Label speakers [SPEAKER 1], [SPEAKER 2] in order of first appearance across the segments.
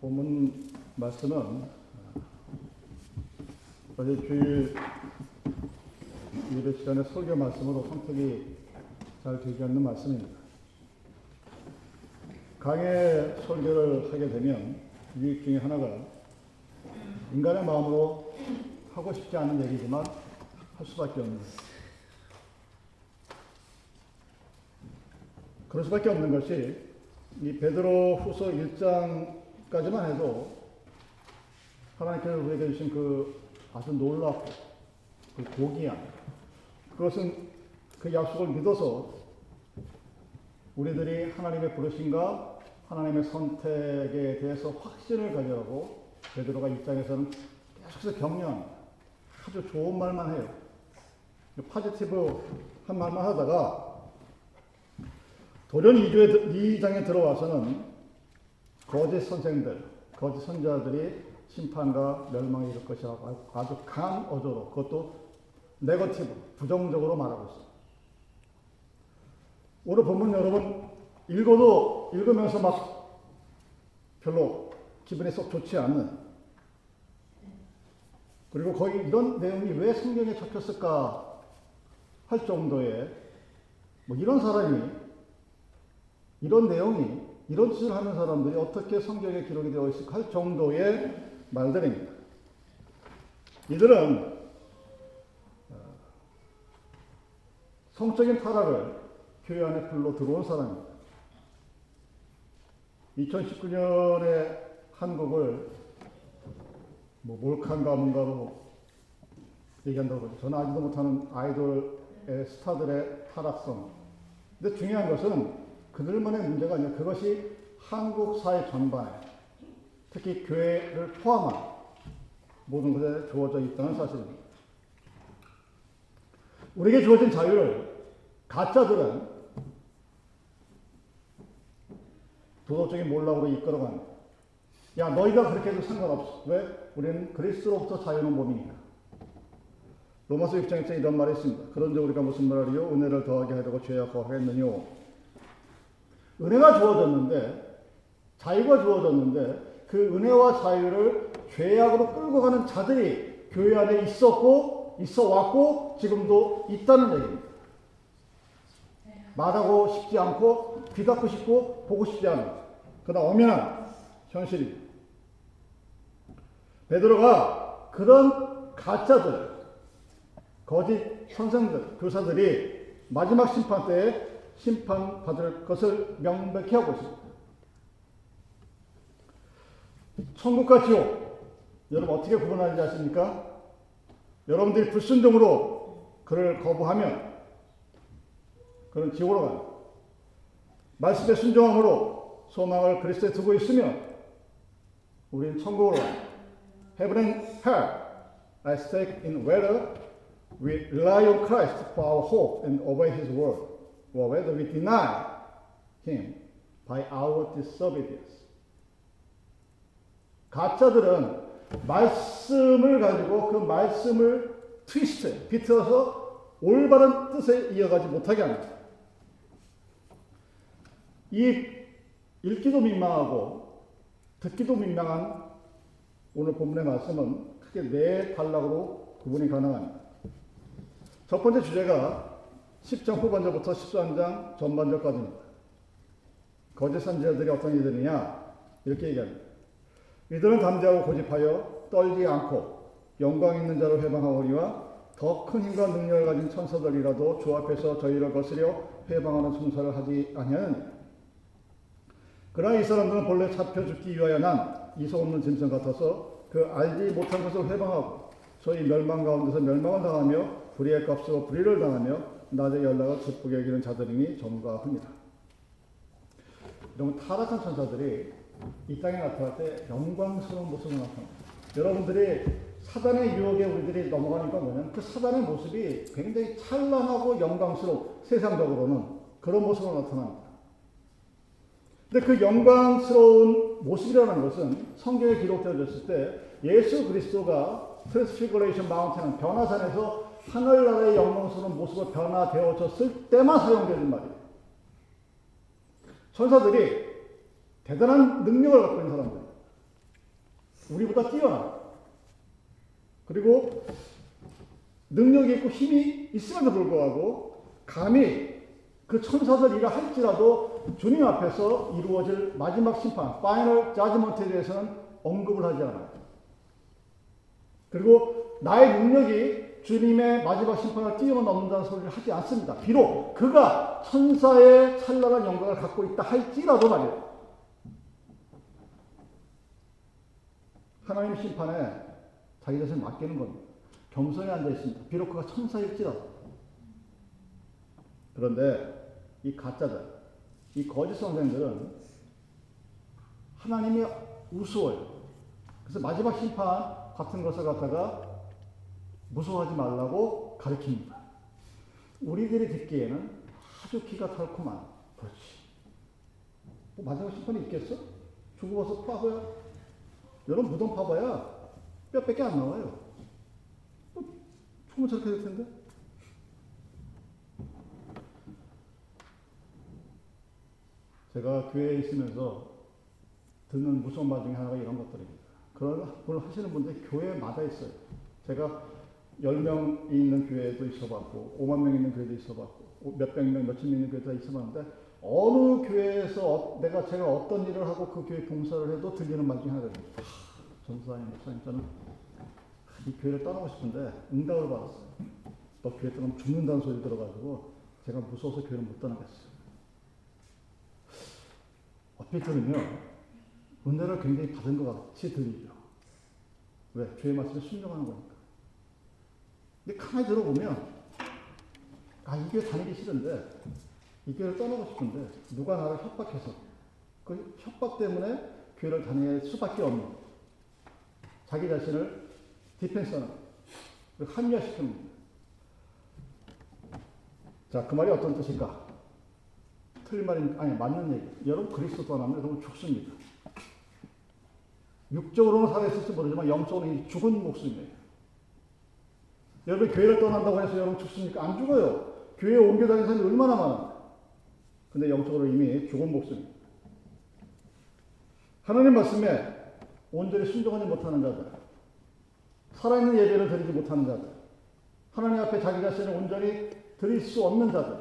[SPEAKER 1] 본문 말씀은 어제 주일 예배 시간에 설교 말씀으로 선택이 잘 되지 않는 말씀입니다. 강의 설교를 하게 되면 유익 중에 하나가 인간의 마음으로 하고 싶지 않은 얘기지만 할 수밖에 없는 그럴 수밖에 없는 것이 이 베드로 후서 1장 까지만 해도 하나님께서 우리에게 주신 그 아주 놀랍고 그 고귀한 그것은 그 약속을 믿어서 우리들이 하나님의 부르심과 하나님의 선택에 대해서 확신을 가져가고 베드로가 입장에서는 계속해서 격려합니다. 아주 좋은 말만 해요. positive 한 말만 하다가 돌연 2장에 들어와서는 거짓 선생들, 거짓 선지자들이 심판과 멸망에 이를 것이라고 아주 강한 어조로 그것도 negative, 부정적으로 말하고 있습니다. 오늘 본문 여러분 읽어도 읽으면서 막 별로 기분이 썩 좋지 않는 그리고 거의 이런 내용이 왜 성경에 적혔을까 할 정도의 뭐 이런 사람이 이런 내용이 이런 짓을 하는 사람들이 어떻게 성경에 기록이 되어 있을까 할 정도의 말들입니다. 이들은 어, 성적인 타락을 교회 안에 불러 들어온 사람입니다. 2019년에 한국을 뭐 몰칸가 뭔가로 얘기한다고. 저는 알지도 못하는 아이돌의 스타들의 타락성. 근데 중요한 것은 그들만의 문제가 아니라 그것이 한국 사회 전반에 특히 교회를 포함한 모든 것에 주어져 있다는 사실입니다. 우리에게 주어진 자유를 가짜들은 도덕적인 몰락으로 이끌어갑니다. 야, 너희가 그렇게 해도 상관없어. 왜? 우리는 그리스로부터 자유는 몸이니까. 로마서 6장에 이런 말이 있습니다. 그런데 우리가 무슨 말이요? 은혜를 더하게 하려고 죄악 거하겠느뇨. 은혜가 주어졌는데, 자유가 주어졌는데, 그 은혜와 자유를 죄악으로 끌고 가는 자들이 교회 안에 있었고, 있어 왔고, 지금도 있다는 얘기입니다. 말하고 싶지 않고, 귀 닫고 싶고, 보고 싶지 않은, 그러나 엄연한 현실입니다. 베드로가 그런 가짜들, 거짓 선생들, 교사들이 마지막 심판 때에 심판받을 것을 명백히 하고 있습니다. 천국과 지옥, 여러분 어떻게 구분하는지 아십니까? 여러분들이 불순종으로 그를 거부하면 그는 지옥으로 갑니다. 말씀에 순종함으로 소망을 그리스도에 두고 있으면 우리는 천국으로 갑니다. Heaven and hell are stake in whether we rely on Christ for our hope and obey His word, or whether we deny Him by our disobedience. 가짜들은 말씀을 가지고 그 말씀을 트위스트, 비틀어서 올바른 뜻에 이어가지 못하게 합니다. 이 읽기도 민망하고 듣기도 민망한 오늘 본문의 말씀은 크게 네 단락으로 구분이 가능합니다. 첫 번째 주제가 10장 후반절부터 13장 전반절까지입니다. 거짓 선지자들이 어떤 이들이냐 이렇게 얘기합니다. 이들은 담대하고 고집하여 떨지 않고 영광 있는 자로 회방하오니와 더 큰 힘과 능력을 가진 천사들이라도 주 앞에서 저희를 거스려 회방하는 송사를 하지 아니하느냐. 그러나 이 사람들은 본래 잡혀 죽기 위하여 난 이소 없는 짐승 같아서 그 알지 못한 것을 회방하고 소위 멸망 가운데서 멸망을 당하며 불의의 값으로 불의를 당하며 낮의 연락을 기쁘게 여기는 자들이니 점과합니다. 이런 타락한 천사들이 이 땅에 나타날 때 영광스러운 모습을 나타납니다. 여러분들이 사단의 유혹에 우리들이 넘어가니까 뭐냐면 그 사단의 모습이 굉장히 찬란하고 영광스러운 세상적으로는 그런 모습으로 나타납니다. 근데 그 영광스러운 모습이라는 것은 성경에 기록되어졌을 때 예수 그리스도가 Transfiguration Mountain 변화산에서 하늘나라의 영광스러운 모습으로 변화되어졌을 때만 사용되는 말이에요. 천사들이 대단한 능력을 갖고 있는 사람들. 우리보다 뛰어나. 그리고 능력이 있고 힘이 있음에도 불구하고 감히 그 천사들 일을 할지라도 주님 앞에서 이루어질 마지막 심판, 파이널 자지먼트에 대해서는 언급을 하지 않아요. 그리고 나의 능력이 주님의 마지막 심판을 뛰어넘는다는 소리를 하지 않습니다. 비록 그가 천사의 찬란한 영광을 갖고 있다 할지라도 말이에요. 하나님 심판에 자기 자신을 맡기는 겁니다. 겸손히 앉아 있습니다. 비록 그가 천사일지라도. 그런데 이 가짜들, 이 거짓 선생들은 하나님이 우스워요. 그래서 마지막 심판 같은 것을 갖다가 무서워하지 말라고 가르칩니다. 우리들이 듣기에는 아주 기가 털콤한, 그렇지. 뭐 마지막 심판이 있겠어? 죽어서 파봐야, 여러분 무덤 파봐야 뼈밖에 안 나와요. 어, 죽으면 저렇게 될 텐데? 제가 교회에 있으면서 듣는 무서운 말 중에 하나가 이런 것들입니다. 그런 걸 하시는 분들이 교회마다 있어요. 제가 10명 있는 교회도 있어봤고, 5만 명 있는 교회도 있어봤고, 몇백 명, 몇천 명 있는 교회도 있어봤는데, 어느 교회에서 어, 내가 제가 어떤 일을 하고 그 교회 봉사를 해도 들리는 말 중에 하나가 있습니다. 전사님, 목사님, 저는 이 교회를 떠나고 싶은데 응답을 받았어요. 너 교회 떠나면 죽는다는 소리 들어가지고 제가 무서워서 교회를 못 떠나겠어요. 어필 들으면 은혜를 굉장히 받은 것 같이 들리죠. 왜? 주의 말씀에 순종하는 거니까. 근데 가만히 들어보면, 아, 이 교회 다니기 싫은데, 이 교회를 떠나고 싶은데, 누가 나를 협박해서, 그 협박 때문에 교회를 다닐 수밖에 없는, 자기 자신을 디펜스하는, 합리화시키는 겁니다. 자, 그 말이 어떤 뜻일까? 틀린 말이 아니 맞는 얘기. 여러분 그리스도 떠나면 여러분 죽습니다. 육적으로는 살아있을지 모르지만 영적으로는 죽은 목숨이에요. 여러분 교회를 떠난다고 해서 여러분 죽습니까? 안 죽어요. 교회에 옮겨 다니는 사람이 얼마나 많은데. 근데 영적으로 이미 죽은 목숨입니다. 하나님 말씀에 온전히 순종하지 못하는 자들, 살아있는 예배를 드리지 못하는 자들, 하나님 앞에 자기 자신을 온전히 드릴 수 없는 자들,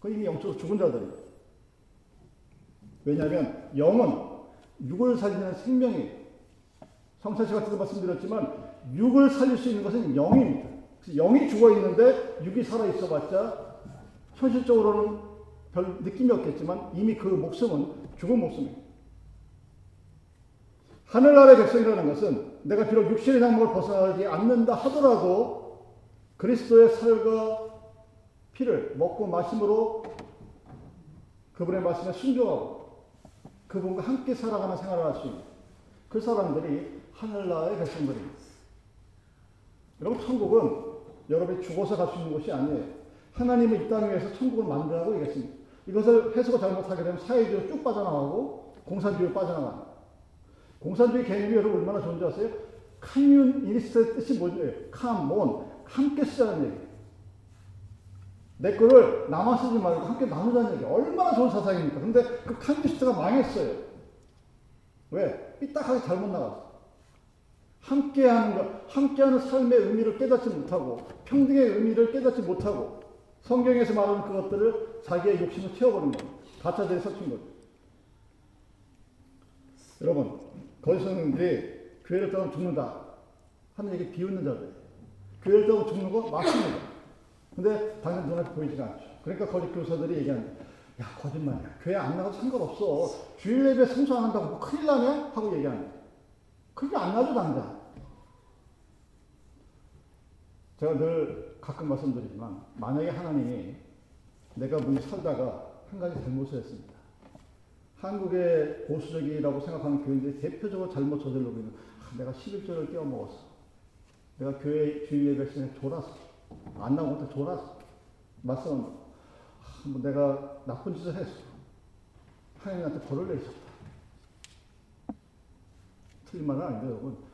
[SPEAKER 1] 그 이미 영적으로 죽은 자들이에요. 왜냐하면 영은 육을 살리는 생명이 성찬 씨 같은 데 말씀드렸지만 육을 살릴 수 있는 것은 영입니다. 영이 죽어 있는데 육이 살아 있어봤자 현실적으로는 별 느낌이 없겠지만 이미 그 목숨은 죽은 목숨입니다. 하늘 아래 백성이라는 것은 내가 비록 육신의 장막을 벗어나지 않는다 하더라도 그리스도의 살과 피를 먹고 마심으로 그분의 말씀에 순종하고 그분과 함께 살아가는 생활을 할 수 있는 그 사람들이 하늘나라의 백성들입니다. 여러분 천국은 여러분이 죽어서 갈 수 있는 곳이 아니에요. 하나님은 이땅 위에서 천국을 만들라고 얘기했습니다. 이것을 해석을 잘못하게 되면 사회주의로 쭉 빠져나가고 공산주의로 빠져나가는 공산주의 개념이 여러분 얼마나 좋은지 아세요? 카뮤니스트의 뜻이 뭐예요? 카몬, 함께 쓰자는 얘기예요. 내 거를 나만 쓰지 말고 함께 나누자는 얘기. 얼마나 좋은 사상입니까? 근데 그 카뮤니스트가 망했어요. 왜? 삐딱하게 잘못 나갔어. 함께 하는 것, 함께 하는 삶의 의미를 깨닫지 못하고, 평등의 의미를 깨닫지 못하고, 성경에서 말하는 그것들을 자기의 욕심을 채워버린 겁니다. 가짜들이 섞인 거죠. 여러분, 거짓 선생님들이 교회를 떠나면 죽는다. 하는 얘기 비웃는 자들. 교회를 떠나면 죽는 거 맞습니다. 근데 당연 눈앞에 보이지가 않죠. 그러니까 거짓 교사들이 얘기하는 야 거짓말이야. 교회 안 나가도 상관없어. 주일 예배 성수 안 한다고 뭐 큰일 나냐? 하고 얘기하는 거예요. 그게 안 나도 당장. 제가 늘 가끔 말씀드리지만 만약에 하나님이 내가 문제 살다가 한 가지 잘못을 했습니다. 한국의 보수적이라고 생각하는 교인들이 대표적으로 잘못 저질러고 있는 아, 내가 11조를 깨어먹었어. 내가 교회 주일 예배 시간에 졸았어. 안 나오고 졸았어. 말씀은 아, 뭐 내가 나쁜 짓을 했어. 하나님한테 벌을 내셨다. 틀린 말은 아닌데 여러분.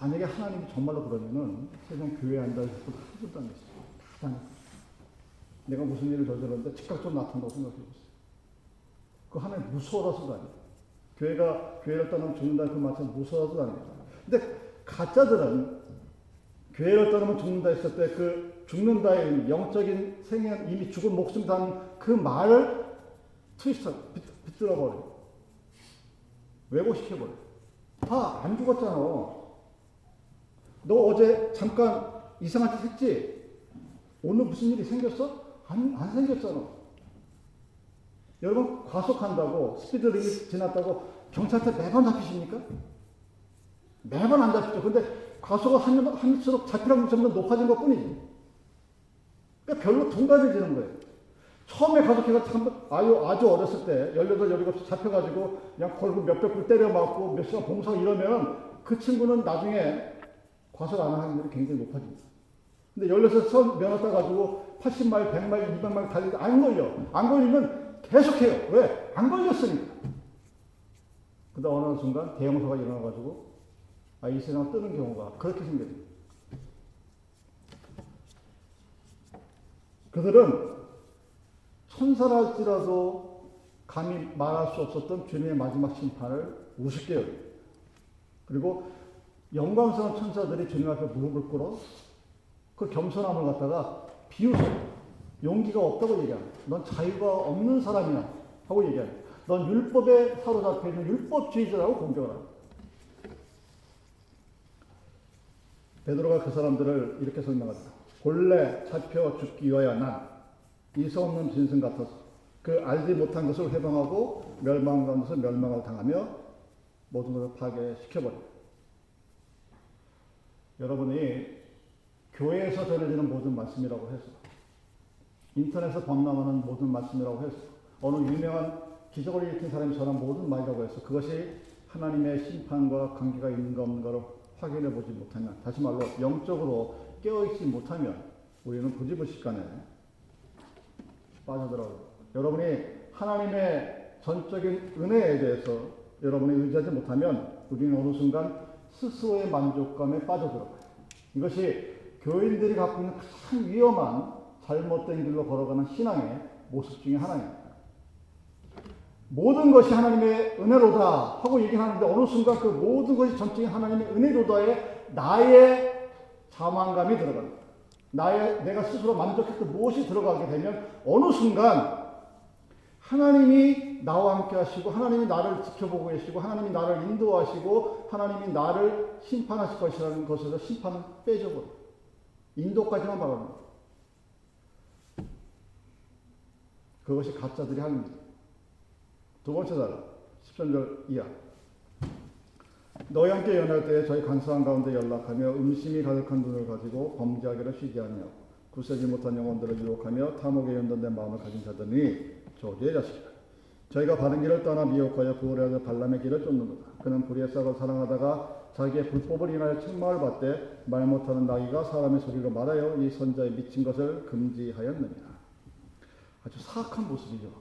[SPEAKER 1] 만약에 하나님이 정말로 그러면은 세상 교회 안 다니고 한 번도 안 했어요. 다 다녔어요. 내가 무슨 일을 저질렀는데 즉각적으로 나타난다고 생각해 보세요. 그 하나님 무서워라서가 아니에요. 교회가 교회를 떠나면 죽는다는 그 말씀 무서워서 하는 거다. 근데 가짜들은 교회를 떠나면 죽는다 했을 때 그 죽는다의 영적인 생애 이미 죽은 목숨 단그 말을 트위스트 비틀어버려. 왜곡시켜버려. 다안 죽었잖아. 너 어제 잠깐 이상한 짓 했지? 오늘 무슨 일이 생겼어? 안, 안 생겼잖아. 여러분, 과속한다고, 스피드 리밋 지났다고 경찰한테 매번 잡히십니까? 매번 안 잡히죠. 근데 과속을 하면, 할수록 잡히라는 점점 높아진 것 뿐이지. 그러니까 별로 둔감해지는 거예요. 처음에 가족해가 아유, 아주 어렸을 때, 18, 17 잡혀가지고 그냥 벌금 몇백 불 때려 맞고 몇 시간 봉사 이러면 그 친구는 나중에 과속 안 하는 일이 굉장히 높아집니다. 근데 16살 면허 따가지고 80마일, 100마일, 200마일 달리도 안 걸려. 안 걸리면 계속해요. 왜? 안 걸렸으니까. 그 다음 어느 순간 대형사가 일어나가지고 아, 이 세상 뜨는 경우가 그렇게 생겨요. 그들은 천사랄지라도 감히 말할 수 없었던 주님의 마지막 심판을 우습게 여겨요. 그리고 영광스러운 천사들이 주님 앞에 무릎을 꿇어 그 겸손함을 갖다가 비웃어. 용기가 없다고 얘기합니다. 넌 자유가 없는 사람이야. 하고 얘기합니다. 넌 율법에 사로잡혀 있는 율법주의자라고 공격을 합니다. 베드로가 그 사람들을 이렇게 설명합니다. 본래 잡혀 죽기 위하여 난 이성 없는 짐승 같아서 그 알지 못한 것을 해방하고 멸망 가운데서 멸망을 당하며 모든 것을 파괴시켜버려. 여러분이 교회에서 전해지는 모든 말씀이라고 해서 인터넷에서 번나가는 모든 말씀이라고 해서 어느 유명한 기적을 일으킨 사람이 전한 모든 말이라고 해서 그것이 하나님의 심판과 관계가 있는가 없는가를 확인해 보지 못하면 다시 말로 영적으로 깨어있지 못하면 우리는 부지불식간에 빠져들어요. 여러분이 하나님의 전적인 은혜에 대해서 여러분이 의지하지 못하면 우리는 어느 순간 스스로의 만족감에 빠져들어요. 이것이 교인들이 갖고 있는 가장 위험한 잘못된 길로 걸어가는 신앙의 모습 중에 하나입니다. 모든 것이 하나님의 은혜로다 하고 얘기하는데 어느 순간 그 모든 것이 전적인 하나님의 은혜로다에 나의 자만감이 들어갑니다. 나의 내가 스스로 만족했던 무엇이 들어가게 되면 어느 순간 하나님이 나와 함께 하시고 하나님이 나를 지켜보고 계시고 하나님이 나를 인도하시고 하나님이 나를 심판하실 것이라는 것에서 심판은 빼져버려. 인도까지만 바랍니다. 그것이 가짜들이 하는 일. 두 번째 달 13절 이하. 너희 함께 연할 때에 저희 간사한 가운데 연락하며 음심이 가득한 눈을 가지고 범죄하기를 쉬지 아니하고 굳세지 못한 영혼들을 유혹하며 탐욕에 연단된 마음을 가진 자들이 저주의 자식이다. 저희가 바른 길을 떠나 미혹하여 아들 발람의 길을 쫓는도다. 그는 불의의 싹을 사랑하다가 자기의 불법을 인하여 책망을 받되 말 못하는 나귀가 사람의 소리로 말하여 이 선자의 미친 것을 금지하였느니라. 아주 사악한 모습이죠.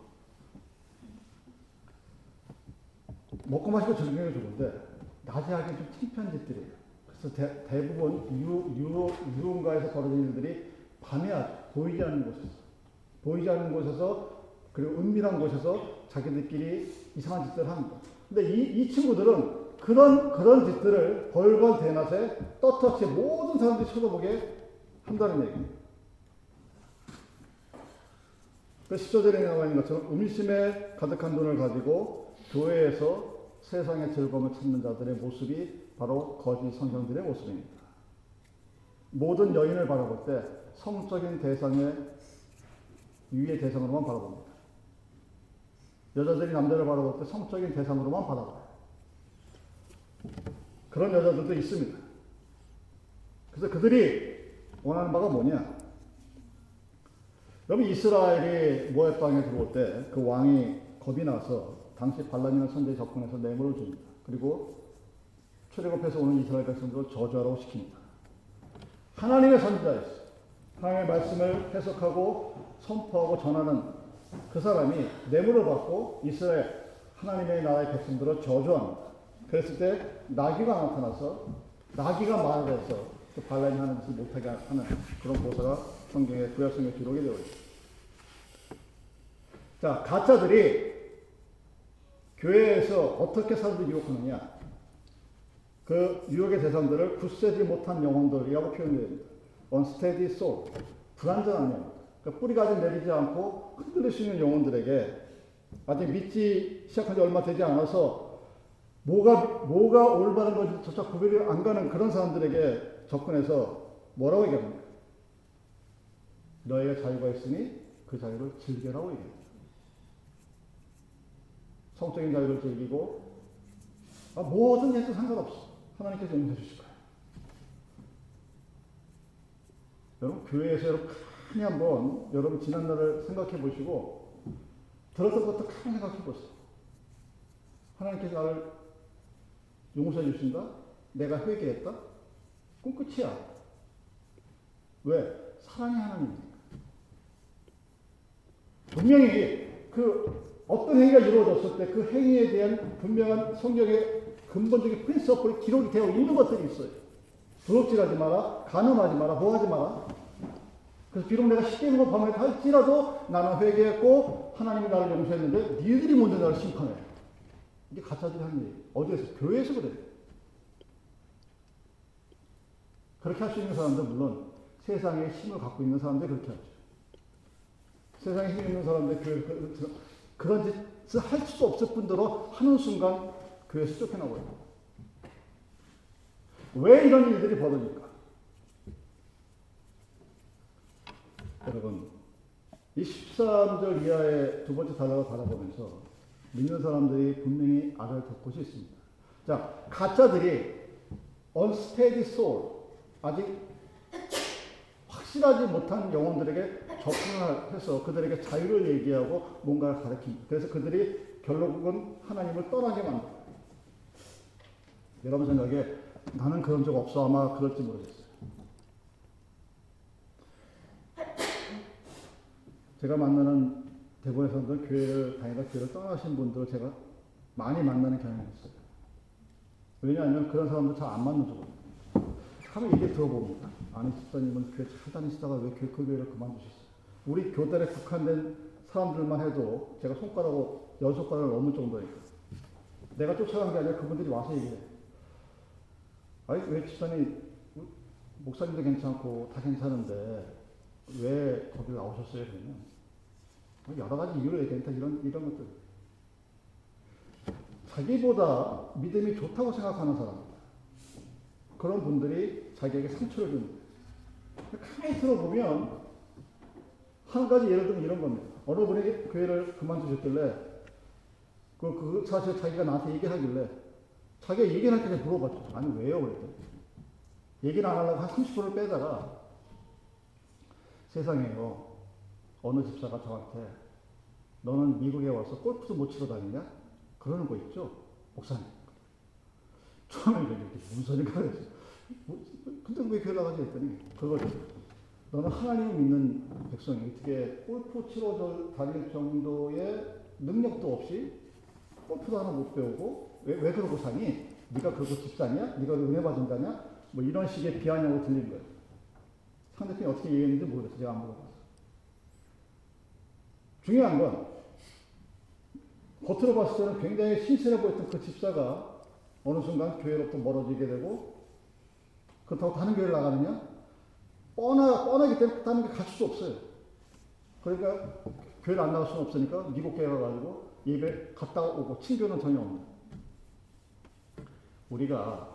[SPEAKER 1] 먹고 마시고 즐기는 게 좋은데 낮에 하기 좀 창피한 짓들이에요. 그래서 대, 대부분 유, 유, 유흥가에서 벌어지는 일들이 밤에. 보이지 않는 곳에서. 보이지 않는 곳에서 그리고 은밀한 곳에서 자기들끼리 이상한 짓들을 거. 근데 이, 이 친구들은 그런, 그런 짓들을 벌건 대낮에 떳떳이 모든 사람들이 쳐다보게 한다는 얘기입니다. 그 10절에 나와 있는 것처럼 음심에 가득한 돈을 가지고 교회에서 세상의 즐거움을 찾는 자들의 모습이 바로 거짓 성경들의 모습입니다. 모든 여인을 바라볼 때 성적인 대상의 유의 대상으로만 바라봅니다. 여자들이 남자를 바라볼 때 성적인 대상으로만 바라봐요. 그런 여자들도 있습니다. 그래서 그들이 원하는 바가 뭐냐? 여러분 이스라엘이 모압 땅에 들어올 때 그 왕이 겁이 나서 당시 발람이나 선제에 접근해서 뇌물을 줍니다. 그리고 출애굽해서 오는 이스라엘 백성들을 저주하라고 시킵니다. 하나님의 선지자였어. 하나님의 말씀을 해석하고 선포하고 전하는 그 사람이 뇌물을 받고 이스라엘 하나님의 나라의 백성들을 저주합니다. 그랬을 때 나귀가 나타나서 나귀가 말을 해서 그 발람이 하는 것을 못하게 하는 그런 모사가 성경에 구약성에 기록이 되어 있습니다. 자, 가짜들이 교회에서 어떻게 사람들을 유혹하느냐? 그 유혹의 대상들을 굳세지 못한 영혼들이라고 표현됩니다. unsteady soul, 불안정한 영혼. 그러니까 뿌리가 아직 내리지 않고 흔들릴 수 있는 영혼들에게 아직 믿지 시작한 지 얼마 되지 않아서 뭐가, 뭐가 올바른 건지 조차 구별이 안 가는 그런 사람들에게 접근해서 뭐라고 얘기합니까? 너희가 자유가 있으니 그 자유를 즐겨라고 얘기합니다. 성적인 자유를 즐기고 아, 뭐든 해도 상관없어. 하나님께서 용서해 주실 거예요. 여러분 교회에서 여러분 많이 한번 여러분 지난날을 생각해 보시고 들었던 것도 가만히 생각해 보세요. 하나님께서 나를 용서해 주신다? 내가 회개했다? 그럼 끝이야. 왜? 사랑의 하나님이니까. 분명히 그 어떤 행위가 이루어졌을 때 그 행위에 대한 분명한 성경의 근본적인 프린서플이 기록이 되어 있는 것들이 있어요. 도둑질하지 마라, 간음하지 마라, 뭐하지 마라. 그래서 비록 내가 십계명을 범했다 할지라도 나는 회개했고 하나님이 나를 용서했는데 니들이 먼저 나를 심판해. 이게 가짜들이 하는 얘기. 어디에서? 교회에서 그래요. 그렇게 할 수 있는 사람들 물론 세상에 힘을 갖고 있는 사람들이 그렇게 하죠. 세상에 힘 있는 사람들 교회 그, 그런 짓을 할 수도 없을 뿐더러 하는 순간 교회에서 쫓겨나버려요. 왜 이런 일들이 벌어질까? 여러분, 이 13절 이하의 두 번째 단락을 바라보면서 믿는 사람들이 분명히 될 것이 있습니다. 자, 가짜들이 unsteady soul, 아직 확실하지 못한 영혼들에게 접근을 해서 그들에게 자유를 얘기하고 뭔가를 가르칩니다. 그래서 그들이 결국은 하나님을 떠나게 만듭니다. 여러분 생각에 나는 그런 적 없어 아마 그럴지 모르겠어요. 제가 만나는 대구에서도 교회를 다니다 교회를 떠나신 분들을 제가 많이 만나는 경향이 있어요. 왜냐하면 그런 사람들 잘안 거거든요. 한번 얘기 들어봅니다. 아니 집사님은 교회 잘 다니시다가 왜 교회 그 교회를 그만두셨어요? 우리 교단에 국한된 사람들만 해도 제가 손가락으로 열 손가락을 넘을 정도니까. 내가 쫓아간 게 아니라 그분들이 와서 얘기해. 아니 왜 집사님 목사님도 괜찮고 다 괜찮은데 왜 거기 나오셨어요 그러면 뭐 여러 가지 이유로 얘기하니까 이런 이런 것들 자기보다 믿음이 좋다고 생각하는 사람 그런 분들이 자기에게 상처를 줍니다. 가만히 들어보면 한 가지 예를 들면 이런 겁니다. 어느 분이 교회를 그만두셨길래 그, 그 사실 자기가 나한테 얘기하길래 자기가 얘기를 할때 물어봤죠. 아니 왜요? 그랬더니 얘기를 안 하려고 한 30분을 빼다가 세상에요. 어느 집사가 저한테 너는 미국에 와서 골프도 못 치러 다니냐? 그러는 거 있죠? 목사님. 처음에 이렇게 무슨 소리가 그랬어. 뭐, 근데 왜 교회 나가지 했더니 그거죠. 너는 하나님을 믿는 백성이 어떻게 골프 치러 다닐 정도의 능력도 없이 골프도 하나 못 배우고 왜, 왜 그러고 사니? 네가 그거 집사냐? 네가 은혜 받은 자냐? 뭐 이런 식의 비아냥으로 들린 거예요. 상대편이 어떻게 얘기했는지 모르겠어요. 제가 안 물어봤어요. 중요한 건 겉으로 봤을 때는 굉장히 신실해 보였던 그 집사가 어느 순간 교회로부터 멀어지게 되고 그렇다고 다른 교회를 나가느냐? 뻔하, 뻔하기 때문에 다른 게갈수 없어요. 그러니까 교회를 안 나갈 수는 없으니까 미국 교회 가가지고 예배 갔다 오고 친교는 전혀 없는. 우리가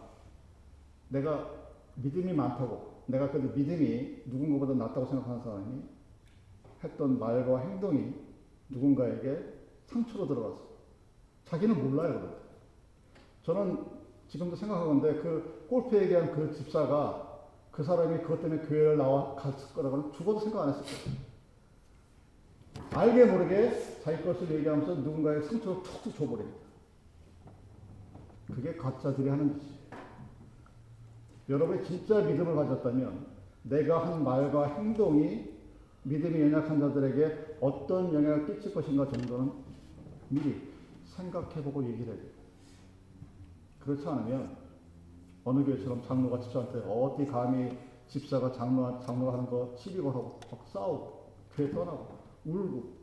[SPEAKER 1] 내가 믿음이 많다고 내가 그 믿음이 누군가보다 낫다고 생각하는 사람이 했던 말과 행동이 누군가에게 상처로 들어가서 자기는 몰라요. 저는 지금도 생각하건데 그 골프 얘기한 그 집사가 그 사람이 그것 때문에 교회를 나와 갔을 거라고는 죽어도 생각 안 했을 거예요. 알게 모르게 자기 것을 얘기하면서 누군가의 상처를 툭툭 줘버립니다. 그게 가짜들이 하는 짓이에요. 여러분이 진짜 믿음을 가졌다면 내가 한 말과 행동이 믿음이 연약한 자들에게 어떤 영향을 끼칠 것인가 정도는 미리 생각해보고 얘기를 해야 돼요. 그렇지 않으면 어느 교회처럼 장로가 집사한테 어디 감히 집사가 장로, 장로가 하는 거 시비 걸고 막 싸우고 교회 떠나고 울고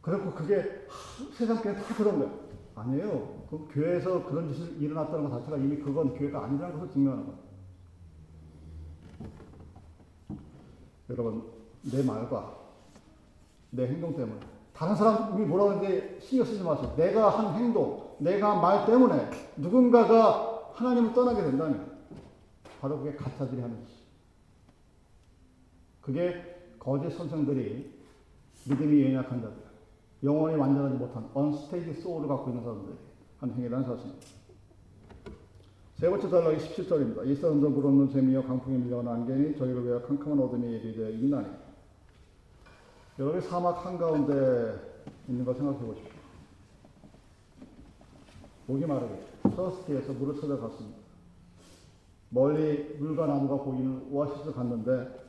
[SPEAKER 1] 그래고 그게 하, 세상 교회 다 그런 거야. 아니에요. 그 교회에서 그런 짓이 일어났다는 것 자체가 이미 그건 교회가 아니라는 것을 증명하는 거예요. 여러분, 내 말과 내 행동 때문에 다른 사람이 뭐라고 하는데 신경 쓰지 마세요. 내가 한 행동, 내가 한 말 때문에 누군가가 하나님을 떠나게 된다면 바로 그게 가짜들이 하는 짓. 그게 거짓 선생들이 믿음이 연약한 자들, 영혼이 완전하지 못한 언스테이지 소울을 갖고 있는 사람들이 한 행위라는 사실입니다. 세 번째 단락이 17절입니다. 이 사람들 불없는 재미와 강풍에 밀려간 안개니 저희를 위하여 캄캄한 어둠이 예비되어 있나니 여러분이 사막 한가운데 있는 걸 생각해 보십시오. 목이 마르게 서스티에서 물을 찾아갔습니다. 멀리 물과 나무가 보이는 오아시스 갔는데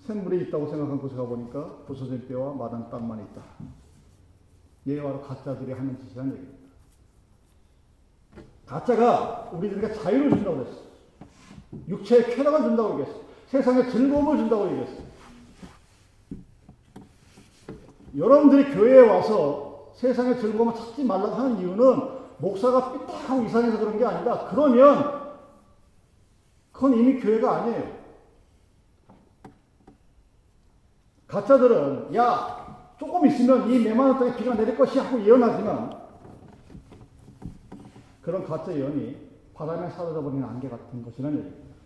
[SPEAKER 1] 샘물이 있다고 생각한 곳에 가보니까 부서진 뼈와 마른 땅만 있다. 이게 바로 가짜들이 하는 짓이라는 얘기입니다. 가짜가 우리들에게 자유를 준다고 그랬어. 육체의 쾌락을 준다고 얘기했어. 세상에 즐거움을 준다고 얘기했어. 여러분들이 교회에 와서 세상의 즐거움을 찾지 말라고 하는 이유는 목사가 삐딱하고 이상해서 그런 게 아니다. 그러면 그건 이미 교회가 아니에요. 가짜들은 야 조금 있으면 이 메마른 땅에 비가 내릴 것이 하고 예언하지만 그런 가짜 예언이 바람에 사라져버리는 안개 같은 것이라는 얘기입니다.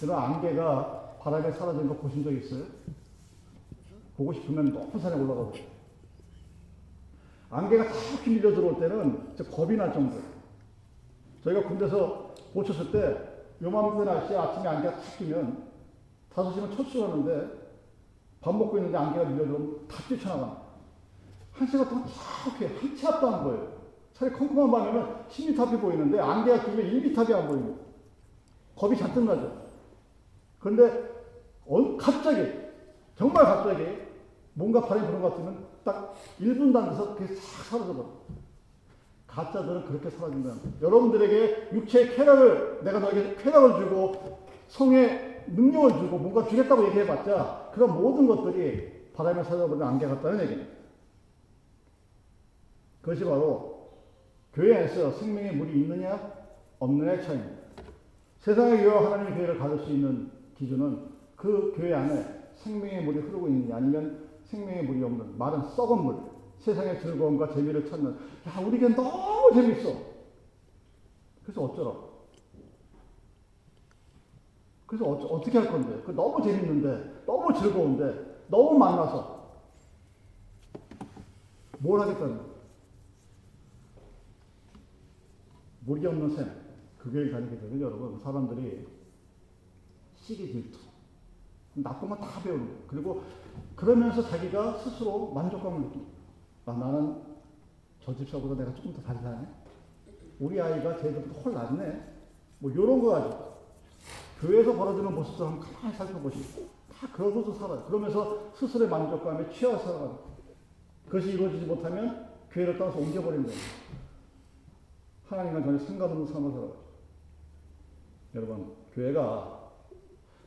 [SPEAKER 1] 그런 안개가 바람에 사라진 거 보신 적 있어요? 보고 싶으면 높은 산에 올라가 보세요. 안개가 탁 밀려 들어올 때는 겁이 날 정도예요. 저희가 군대에서 보쳤을 때 요맘때 날씨에 아침에 안개가 탁 끼면 5시면 철수하는데 밥 먹고 있는데 안개가 밀려 들어오면 다 뛰쳐나갑니다. 한 시간 동안 탁 해. 한치 앞도 안 보여요. 차라리 컴컴한 밤에는 10m 앞이 보이는데 안개가 끼면 1m 앞이 안 보입니다. 겁이 잔뜩 나죠. 그런데 어, 갑자기 정말 갑자기 뭔가 바람이 부는 것 같으면 딱 1분도 안 돼서 그게 싹 사라져버려. 가짜들은 그렇게 사라진다는 거예요. 여러분들에게 육체의 쾌락을, 내가 너에게 쾌락을 주고 성의 능력을 주고 뭔가 주겠다고 얘기해봤자 그런 모든 것들이 바람에 사라져버리는 안개 같다는 얘기입니다. 그것이 바로 교회 안에서 생명의 물이 있느냐 없느냐의 차이입니다. 세상의 교회와 하나님의 교회를 가질 수 있는 기준은 그 교회 안에 생명의 물이 흐르고 있느냐 아니면 생명의 물이 없는 마른 썩은 물 세상의 즐거움과 재미를 찾는. 야 우리에게 너무 재밌어. 그래서 어쩌라? 그래서 어, 떻게할 건데? 그 너무 재밌는데 너무 즐거운데 너무 만나서 뭘 하겠다는 거야 물이 없는 샘 그 교회 다니게 되면 여러분 사람들이 시기 질투 나쁜 건 다 배우는 거예요. 그리고 그러면서 자기가 스스로 만족감을 느낍니다. 아, 나는 저 집사보다 내가 조금 더 잘 사네. 우리 아이가 쟤들보다 훨 낫네. 뭐 이런 거 가지고 교회에서 벌어지는 모습들 한번 가만히 살펴보시고 다 그러고도 살아요. 그러면서 스스로의 만족감에 취해서 살아가는 그것이 이루어지지 못하면 교회를 떠나서 옮겨버리는 거예요. 하나님과 전혀 상관없는 삶을 살아가죠. 여러분, 교회가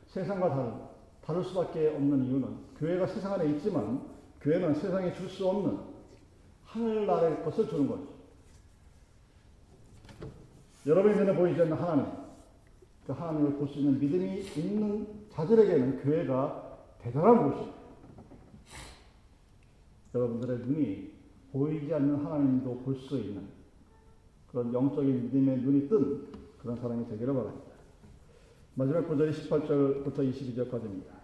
[SPEAKER 1] 세상과 다른 다를 수밖에 없는 이유는 교회가 세상 안에 있지만 교회는 세상에 줄 수 없는 하늘나라의 것을 주는 거죠. 여러분의 눈에 보이지 않는 하나님, 그 하나님을 볼 수 있는 믿음이 있는 자들에게는 교회가 대단한 곳이에요. 여러분들의 눈이 보이지 않는 하나님도 볼 수 있는 그런 영적인 믿음의 눈이 뜬 그런 사람이 되기를 바랍니다. 마지막 구절이 18절부터 22절까지입니다.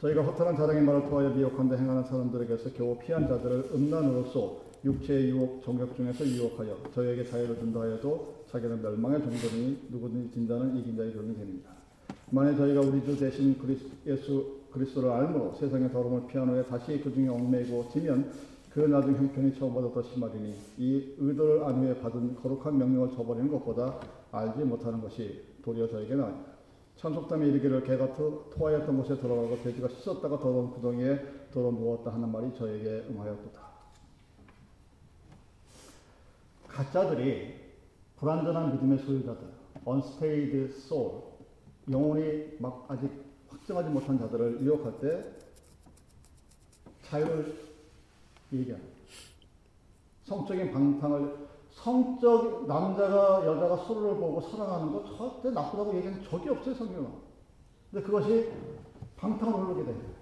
[SPEAKER 1] 저희가 허탄한 자랑의 말을 통하여 미혹한데 행하는 사람들에게서 겨우 피한 자들을 음란으로서 육체의 유혹, 정욕 중에서 유혹하여 저에게 자유를 준다 하여도 자기는 멸망의 종들이니 누구든지 진자는 이긴 자의 종이 됩니다. 만약 저희가 우리 주 대신 그리스, 예수 그리스도를 알므로 세상의 더러움을 피한 후에 다시 그 중에 얽매이고 지면 그 나중 형편이 처음보다 더 심하리니 이 의도를 안 후에 받은 거룩한 명령을 저버리는 것보다 알지 못하는 것이 도리어 저에게 나아니다. 천속담이 이르기를 개가 토하였던 곳에 들어가고 돼지가 씻었다가 더러운 구덩이에 더러 누웠다 하는 말이 저에게 응하였도다. 가짜들이 불완전한 믿음의 소유자들, unstayed soul, 영혼이 막 아직 확정하지 못한 자들을 유혹할 때 자유를 얘기합니다. 성적인 방탕을 성적 남자가 여자가 서로를 보고 사랑하는 거 절대 나쁘다고 얘기하는 적이 없어요 성경은. 근데 그것이 방탕으로 흐르게 됩니다.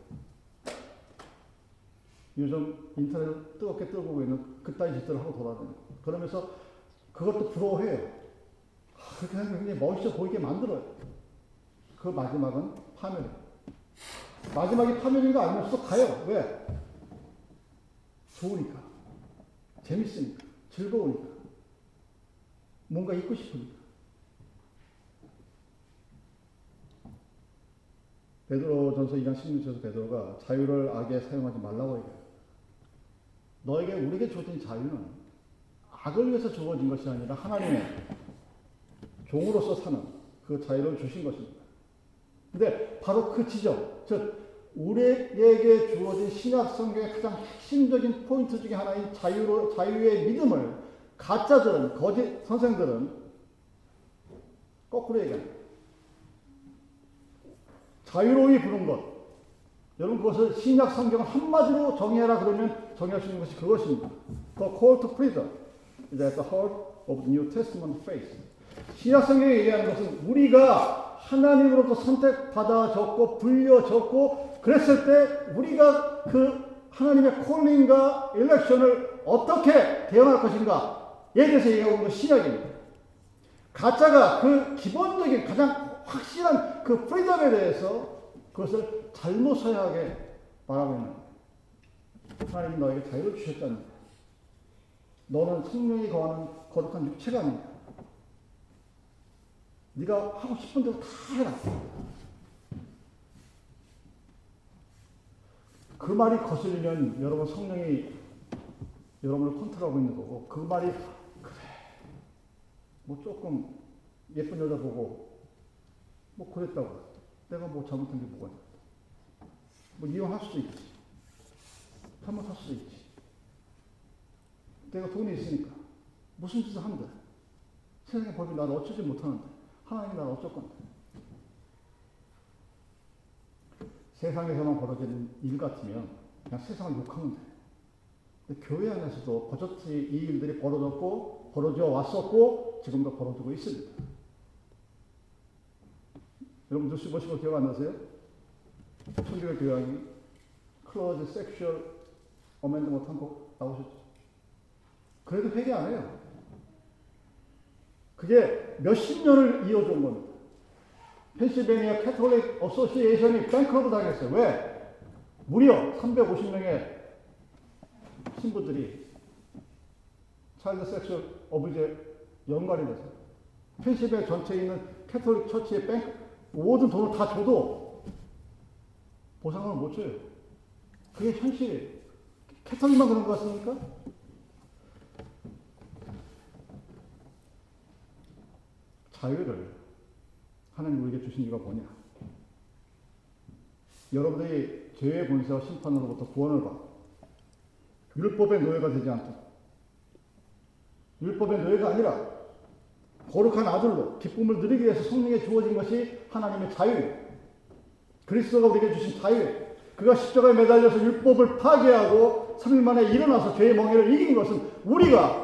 [SPEAKER 1] 요즘 인터넷 뜨겁게 뜨고 있는 그따위 짓들을 하고 돌아다니는 그러면서 그것도 부러워해요. 아, 그렇게 하면 굉장히 멋있어 보이게 만들어요. 그 마지막은 파멸이에요. 마지막이 파멸인 거 알면서도 가요. 왜? 좋으니까. 재밌으니까. 즐거우니까. 뭔가 있고 싶으니까. 베드로 전서 2장 16절에서 베드로가 자유를 악에 사용하지 말라고 얘기해요. 너에게 우리에게 주어진 자유는 악을 위해서 주어진 것이 아니라 하나님의 종으로서 사는 그 자유를 주신 것입니다. 근데 바로 그 지점, 즉 우리에게 주어진 신약 성경의 가장 핵심적인 포인트 중에 하나인 자유로 자유의 믿음을 가짜들은 거짓 선생들은 거꾸로 얘기합니다. 자유로이 부른 것. 여러분 그것을 신약 성경을 한마디로 정의해라 그러면 정의할 수 있는 것이 그것입니다. The call to freedom is at the heart of New Testament faith. 신약 성경이 얘기하는 것은 우리가 하나님으로부터 선택받아졌고 불려졌고 그랬을 때 우리가 그 하나님의 콜링과 일렉션을 어떻게 대응할 것인가에 대해서 얘기하고 있는 신약입니다. 가짜가 그 기본적인 가장 확실한 그 프리덤에 대해서 그것을 잘못 서야하게 말하고 있는 하나님이 너에게 자유를 주셨다는 너는 성령이 거하는 거룩한 육체가 아니다. 네가 하고 싶은 대로 다 해라. 그 말이 거슬리면 여러분 성령이 여러분을 컨트롤하고 있는 거고 그 말이 그래. 뭐 조금 예쁜 여자 보고 뭐 그랬다고. 내가 뭐 잘못한 게 뭐가 있나. 뭐 이용할 수도 있지. 잘못할 수도 있지. 내가 돈이 있으니까 무슨 짓을 하는데 세상의 법이 나를 어쩌지 못하는데 하나님이 나를 어쩔 건데 세상에서만 벌어지는 일 같으면 그냥 세상을 욕하면 돼. 근데 교회 안에서도 버젓이 이 일들이 벌어졌고 벌어져 왔었고 지금도 벌어지고 있습니다. 여러분 뉴스 보시고 기억 안 나세요? 천주교 교양이 클로즈 섹슈얼 어멘드먼트 한곡 나오셨죠? 그래도 회개 안 해요. 그게 몇십 년을 이어준 겁니다. 펜실베니아 캐톨릭 어소시에이션이 뱅크로브 당했어요. 왜? 무려 350명의 신부들이 차일드 섹슈얼 어뷰즈에 연관이 돼서 펜실베니아 전체에 있는 Catholic church의 bank 모든 돈을 다 줘도 보상을 못 줘요. 그게 현실이에요. Catholic만 그런 것 같습니까? 자유를 하나님 우리에게 주신 이유가 뭐냐? 여러분들이 죄의 권세와 심판으로부터 구원을 받 율법의 노예가 되지 않도록 율법의 노예가 아니라 거룩한 아들로 기쁨을 누리기 위해서 성령에 주어진 것이 하나님의 자유 그리스도가 우리에게 주신 자유 그가 십자가에 매달려서 율법을 파괴하고 3일 만에 일어나서 죄의 멍에를 이긴 것은 우리가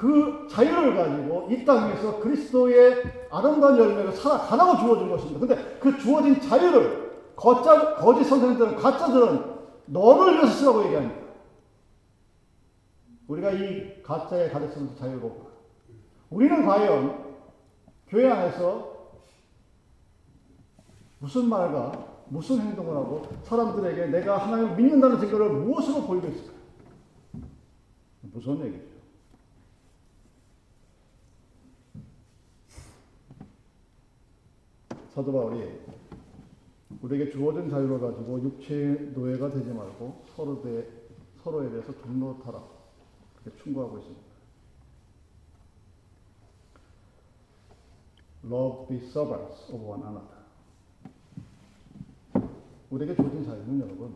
[SPEAKER 1] 그 자유를 가지고 이 땅에서 그리스도의 아름다운 열매를 살아가라고 주어진 것입니다. 근데 그 주어진 자유를 거짜, 거짓 선생들은, 가짜들은 너를 위해서 쓰라고 얘기합니다. 우리가 이 가짜의 가르침에서 자유롭고 우리는 과연 교회 안에서 무슨 말과 무슨 행동을 하고 사람들에게 내가 하나님을 믿는다는 증거를 무엇으로 보이고 있을까? 무서운 얘기죠. 사도 바울이 우리에게 주어진 자유를 가지고 육체의 노예가 되지 말고 서로 대, 서로에 대해서 동로타라 그렇게 충고하고 있습니다. Love the servants of one another. 우리에게 주어진 자유는 여러분,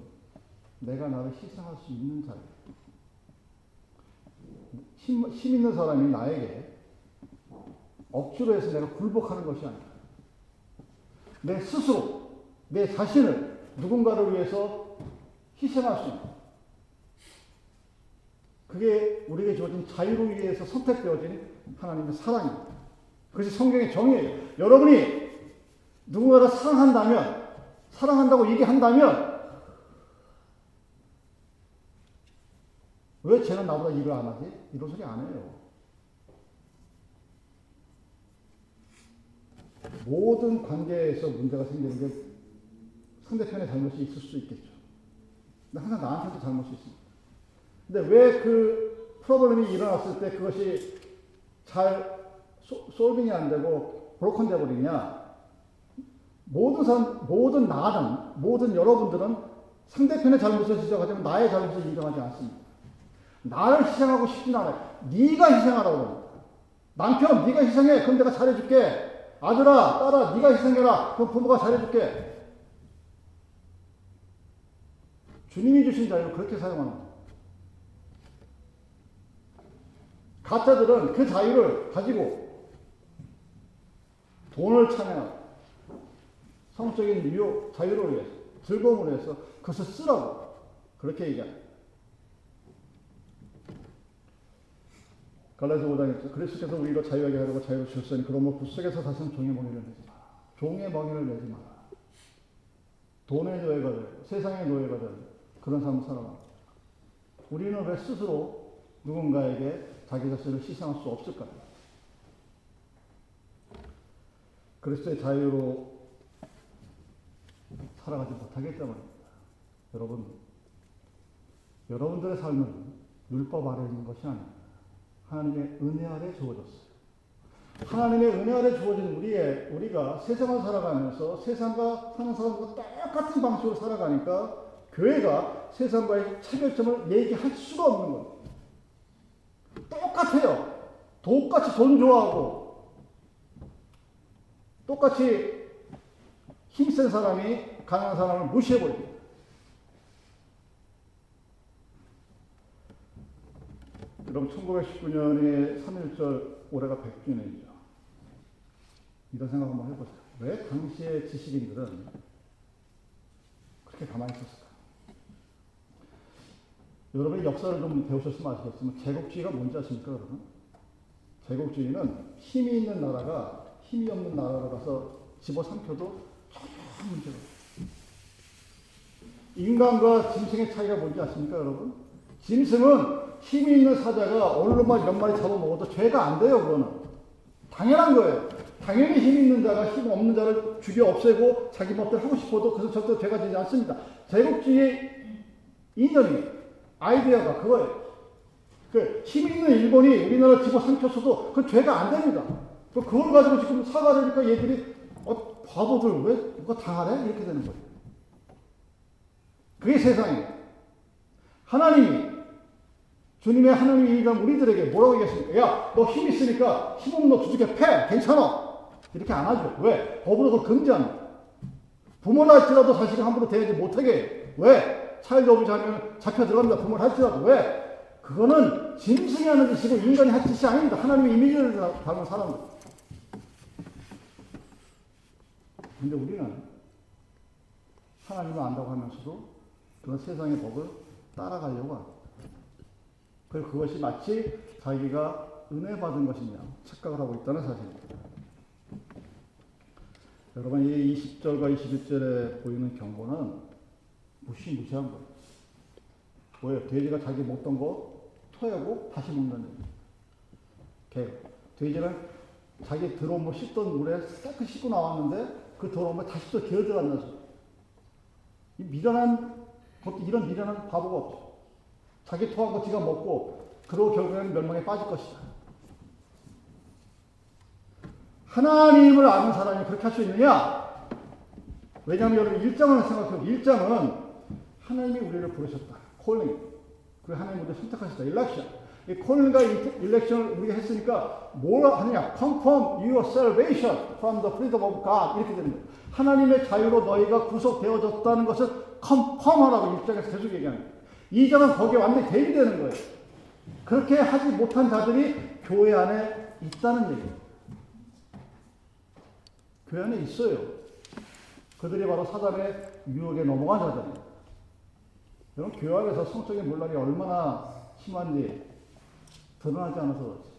[SPEAKER 1] 내가 나를 희생할 수 있는 자유. 힘, 힘 있는 사람이 나에게 억지로 해서 내가 굴복하는 것이 아니라 내 스스로, 내 자신을 누군가를 위해서 희생할 수 있는 그게 우리에게 주어진 자유를 위해서 선택되어진 하나님의 사랑입니다. 그것이 성경의 정의예요. 여러분이 누군가를 사랑한다면, 사랑한다고 얘기한다면, 왜 쟤는 나보다 일을 안 하지? 이런 소리 안 해요. 모든 관계에서 문제가 생기는 게 상대편의 잘못이 있을 수 있겠죠. 근데 항상 나한테도 잘못이 있습니다. 근데 왜 그 프로블럼이 일어났을 때 그것이 잘 소, 솔빙이 안 되고 브로컨 돼 버리냐? 모든 사람, 모든 나는, 모든 여러분들은 상대편의 잘못을 지적하지만 나의 잘못을 인정하지 않습니다. 나를 희생하고 싶진 않아요. 네가 희생하라고 합니다. 남편, 네가 희생해. 그럼 내가 잘해줄게. 아들아, 딸아, 네가 희생해라. 그럼 부모가 잘해줄게. 주님이 주신 자유를 그렇게 거예요. 가짜들은 그 자유를 가지고 돈을 찬양하고 성적인 유혹, 자유를 위해서, 즐거움을 위해서 그것을 쓰라고 그렇게 얘기합니다. 갈라디아 5장에 그리스도께서 우리가 자유하게 하려고 자유를 주셨으니 그러므로 붓속에서 다시는 종의 멍에를 내지 마라. 종의 멍에를 내지 마라. 돈의 노예가 되고 세상의 노예가 되고 그런 삶을 살아갑니다. 우리는 왜 스스로 누군가에게 자기 자신을 희생할 수 없을까요? 그리스도의 자유로 살아가지 못하기 때문입니다. 여러분, 여러분들의 삶은 율법 아래 있는 것이 아닙니다. 하나님의 은혜 아래 주어졌어요. 하나님의 은혜 아래 주어진 우리의, 우리가 세상을 살아가면서 세상과 사는 사람과 똑같은 방식으로 살아가니까 교회가 세상과의 차별점을 얘기할 수가 없는 거예요. 똑같아요. 똑같이 돈 좋아하고, 똑같이 힘센 사람이 강한 사람을 무시해버립니 그럼 1919년에 3.1절 올해가 100주년이죠. 이런 생각 한번 해보세요. 왜 당시의 지식인들은 그렇게 가만히 있었을까? 여러분이 역사를 좀 배우셨으면 아시겠지만 제국주의가 뭔지 아십니까, 여러분? 제국주의는 힘이 있는 나라가 힘이 없는 나라로 가서 집어삼켜도 전혀 문제가 없어요. 인간과 짐승의 차이가 뭔지 아십니까, 여러분? 짐승은 힘이 있는 사자가 어느 놈만 몇 마리 잡아먹어도 죄가 안 돼요, 그거는. 당연한 거예요. 당연히 힘 있는 자가 힘 없는 자를 죽여 없애고 자기 멋대로 하고 싶어도 그것은 절대 죄가 되지 않습니다. 제국주의 이념이 아이디어가 그거예요. 그 힘 있는 일본이 우리나라 집어 삼켰어도 그 죄가 안 됩니다. 그 그걸 가지고 지금 사과를 하니까 얘들이 어, 바보들 왜 누가 당하래? 이렇게 되는 거예요. 그게 세상이에요. 하나님이 주님의 하나님의 일감 우리들에게 뭐라고 얘기했습니까? 야, 너 힘 있으니까 힘 없는 너 두둑에 패! 괜찮아! 이렇게 안 하죠. 왜? 법으로 금지합니다. 부모라 할지라도 자식을 함부로 대하지 못하게 해요. 왜? abuse 하면 잡혀 들어갑니다. 부모라 할지라도. 왜? 그거는 짐승이 하는 짓이고 인간이 할 짓이 아닙니다. 하나님의 이미지를 담은 사람들. 근데 우리는 하나님을 안다고 하면서도 그런 세상의 법을 따라가려고 합니다. 그리고 그것이 마치 자기가 은혜 받은 것인 양 착각을 하고 있다는 사실입니다. 여러분 이 20절과 21절에 보이는 경고는 무시무시한 거예요. 뭐예요? 돼지가 자기 먹던 거 토하고 다시 먹는 개. 돼지는 자기 들어온 거 씻던 물에 깨끗이 씻고 나왔는데 그 더러운 물 다시 또 들어간다 소이 미련한 이런 미련한 바보가 없죠. 자기 토한 거 지가 먹고 그러고 결국에는 멸망에 빠질 것이다. 하나님을 아는 사람이 그렇게 할 수 있느냐? 왜냐하면 여러분 일장을 생각해요. 일장은 하나님이 우리를 부르셨다. 콜링. 그리고 하나님 우리를 선택하셨다. 일렉션. 이 콜링과 일렉션을 우리가 했으니까 뭘 하느냐? Confirm your salvation from the freedom of God. 이렇게 되는 거예요. 하나님의 자유로 너희가 구속되어졌다는 것을 confirm하라고 일장에서 계속 얘기하는 거예요. 이장은 거기에 완전히 대비되는 거예요. 그렇게 하지 못한 자들이 교회 안에 있다는 얘기예요. 교회 안에 있어요. 그들이 바로 사단의 유혹에 넘어간 자들입니다. 여러분, 교회 안에서 성적인 문란이 얼마나 심한지 드러나지 않아서 그렇지.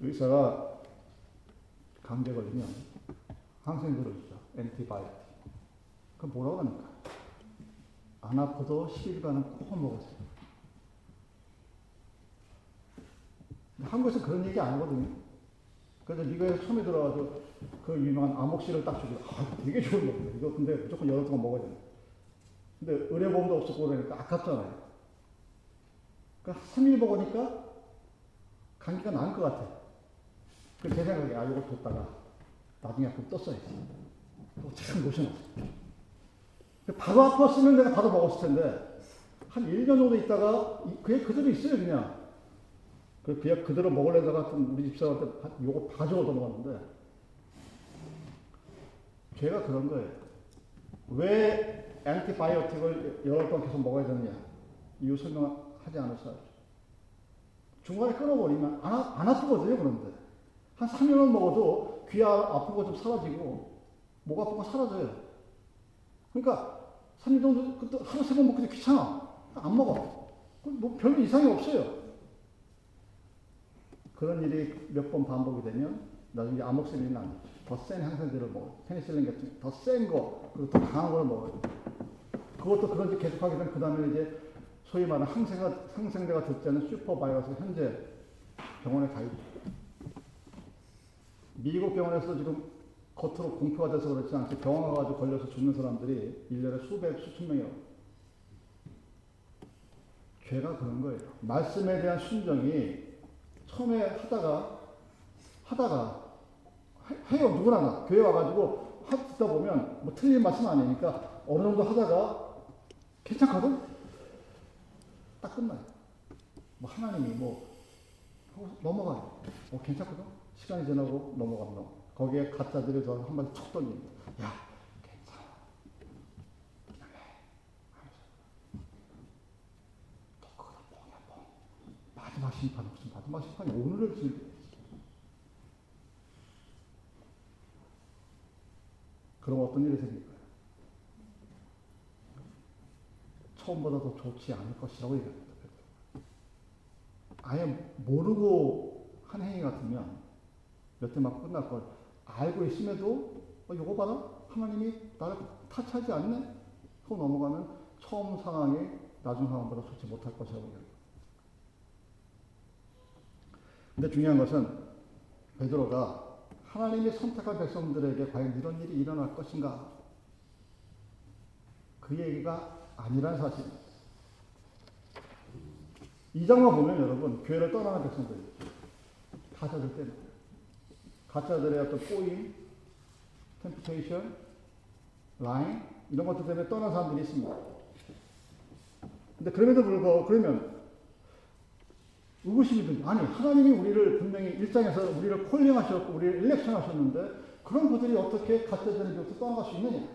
[SPEAKER 1] 의사가 감기 걸리면 항생제를 주죠. 엔티바이오틱. 그럼 뭐라고 합니까? 안 아파도 10일간은 꼭 먹으세요. 한국에서 그런 얘기 안 하거든요. 그래서 미국에서 처음에 들어가서 그 유명한 아목실을 딱 주고, 아, 되게 좋은 겁니다. 이거 근데 무조건 여러 동안 먹어야 된다. 근데 의료보험도 없었고 그러니까 아깝잖아요. 그러니까 3일 먹으니까 감기가 나을 것 같아. 그제 생각에, 아, 이거 뒀다가 나중에 좀 떴어야지. 참 고생했어. 바로 아팠으면 내가 바로 먹었을 텐데, 한 1년 정도 있다가, 그게 그대로 있어요, 그냥. 그 그냥 그대로 먹으려다가 우리 집사한테 요거 다 적어 넘어갔는데, 죄가 그런 거예요. 왜 엔티바이오틱을 여러 번 계속 먹어야 되느냐? 이유 설명하지 않았어요. 중간에 끊어버리면 안, 안 아프거든요, 그런데. 한 3년은 먹어도 귀거좀 사라지고, 목거 사라져요. 그러니까 3년 정도, 그때 하루 세 번 먹기도 귀찮아. 안 먹어. 뭐 별 이상이 없어요. 그런 일이 몇 번 반복이 되면 나중에 안 돼. 더센 항생제를 먹어. 페니실린 같은 더 센 거, 그리고 더 강한 걸 먹어요. 그것도 그런 지 계속하게 되면 그 다음에 이제 소위 말하는 항생가, 항생제가 듣지 않은 슈퍼바이러스 현재 병원에 가입. 미국 병원에서 지금 겉으로 공표가 돼서 그렇지 않지 병원 가가지고 걸려서 죽는 사람들이 1년에 수백, 수천 명이라고. 죄가 그런 거예요. 말씀에 대한 순정이 처음에 하다가, 하다가, 해요. 누구나 나. 교회 와가지고 듣다 보면 뭐 틀린 말씀 아니니까 어느 정도 하다가 괜찮거든? 딱 끝나요. 뭐 하나님이 뭐 넘어가요. 뭐 괜찮거든? 시간이 지나고 넘어가면 거기에 가짜들이 저 한마디 툭 던집니다. 야, 괜찮아. 그냥 해. 또 그거다 뽕이야, 뽕. 마지막 심판 무슨 마지막 심판이 오늘을 즐겨. 그럼 어떤 일이 생길까요? 처음보다 더 좋지 않을 것이라고 얘기합니다. 아예 모르고 한 행위 같으면 몇대 맞고 끝날 걸 알고 있음에도 어, 요거 봐라 하나님이 나를 타치하지 않네 하고 넘어가면 처음 상황이 나중 상황보다 좋지 못할 것이라고 얘기합니다. 근데 중요한 것은 베드로가 하나님이 선택한 백성들에게 과연 이런 일이 일어날 것인가? 그 얘기가 아니란 사실입니다. 이 장만 보면 여러분, 교회를 떠나는 백성들, 가짜들 때문에. 가짜들의 어떤 꼬임, 템프테이션, 라인, 이런 것들 때문에 떠난 사람들이 있습니다. 근데 그럼에도 불구하고, 그러면, 의구심이 든지, 아니, 하나님이 우리를 분명히 일장에서 우리를 콜링하셨고, 우리를 일렉션 하셨는데, 그런 그들이 어떻게 교회로 떠나갈 수 있느냐?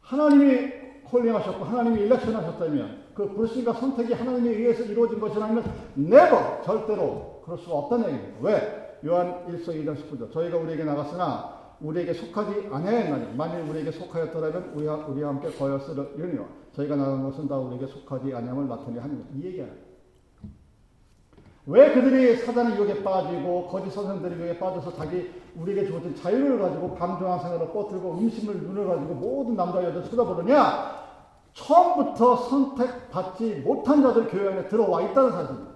[SPEAKER 1] 하나님이 콜링하셨고 하나님이 일렉션 하셨다면 그 부르심과 선택이 하나님에 의해서 이루어진 것이라면 never 절대로 그럴 수가 없다는 얘기입니다. 왜? 요한 1서 2장 19절 저희가 우리에게 나갔으나 우리에게 속하지 아니하였나니 만일 우리에게 속하였더라면 우리와, 우리와 함께 거였으리니와 저희가 나간 것은 다 우리에게 속하지 아니함을 나타내 하는 이 얘기야. 왜 그들이 사단의 유혹에 빠지고 거짓 선생들의 유혹에 빠져서 자기 우리에게 주어진 자유를 가지고 밤중한 생활을 뻗들고 음식을 눈을 가지고 모든 남자 여자 쳐다보느냐? 처음부터 선택받지 못한 자들 교회 안에 들어와 있다는 사실입니다.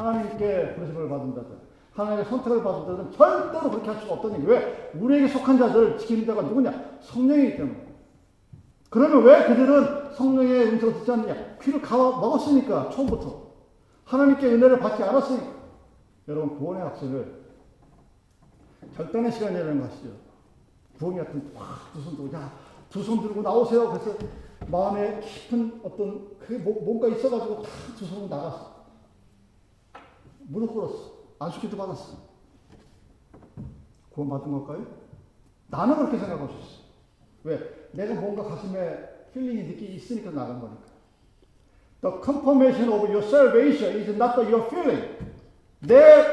[SPEAKER 1] 하나님께 부르심을 받은 자들, 하나님의 선택을 받은 자들은 절대로 그렇게 할 수가 없다는 얘기. 왜? 우리에게 속한 자들 지키는 자가 누구냐? 성령이기 때문에. 그러면 왜 그들은 성령의 음성을 듣지 않느냐? 귀를 가와 먹었으니까, 처음부터. 하나님께 은혜를 받지 않았으니까. 여러분, 구원의 학생을 결단의 시간이라는 것이죠. 부엉이 같은, 와, 두손 들고, 야, 두 손 들고 나오세요. 그래서 마음에 깊은 어떤, 그게 뭐, 뭔가 있어가지고 다두 손으로 나갔어. 무릎 꿇었어. 안수기도 받았어. 구원받은 걸까요? 나는 그렇게 생각할 수 있어. 왜? 내가 뭔가 가슴에 힐링이 느끼 있으니까 나간 거니까. The confirmation of your salvation is not your feeling. 내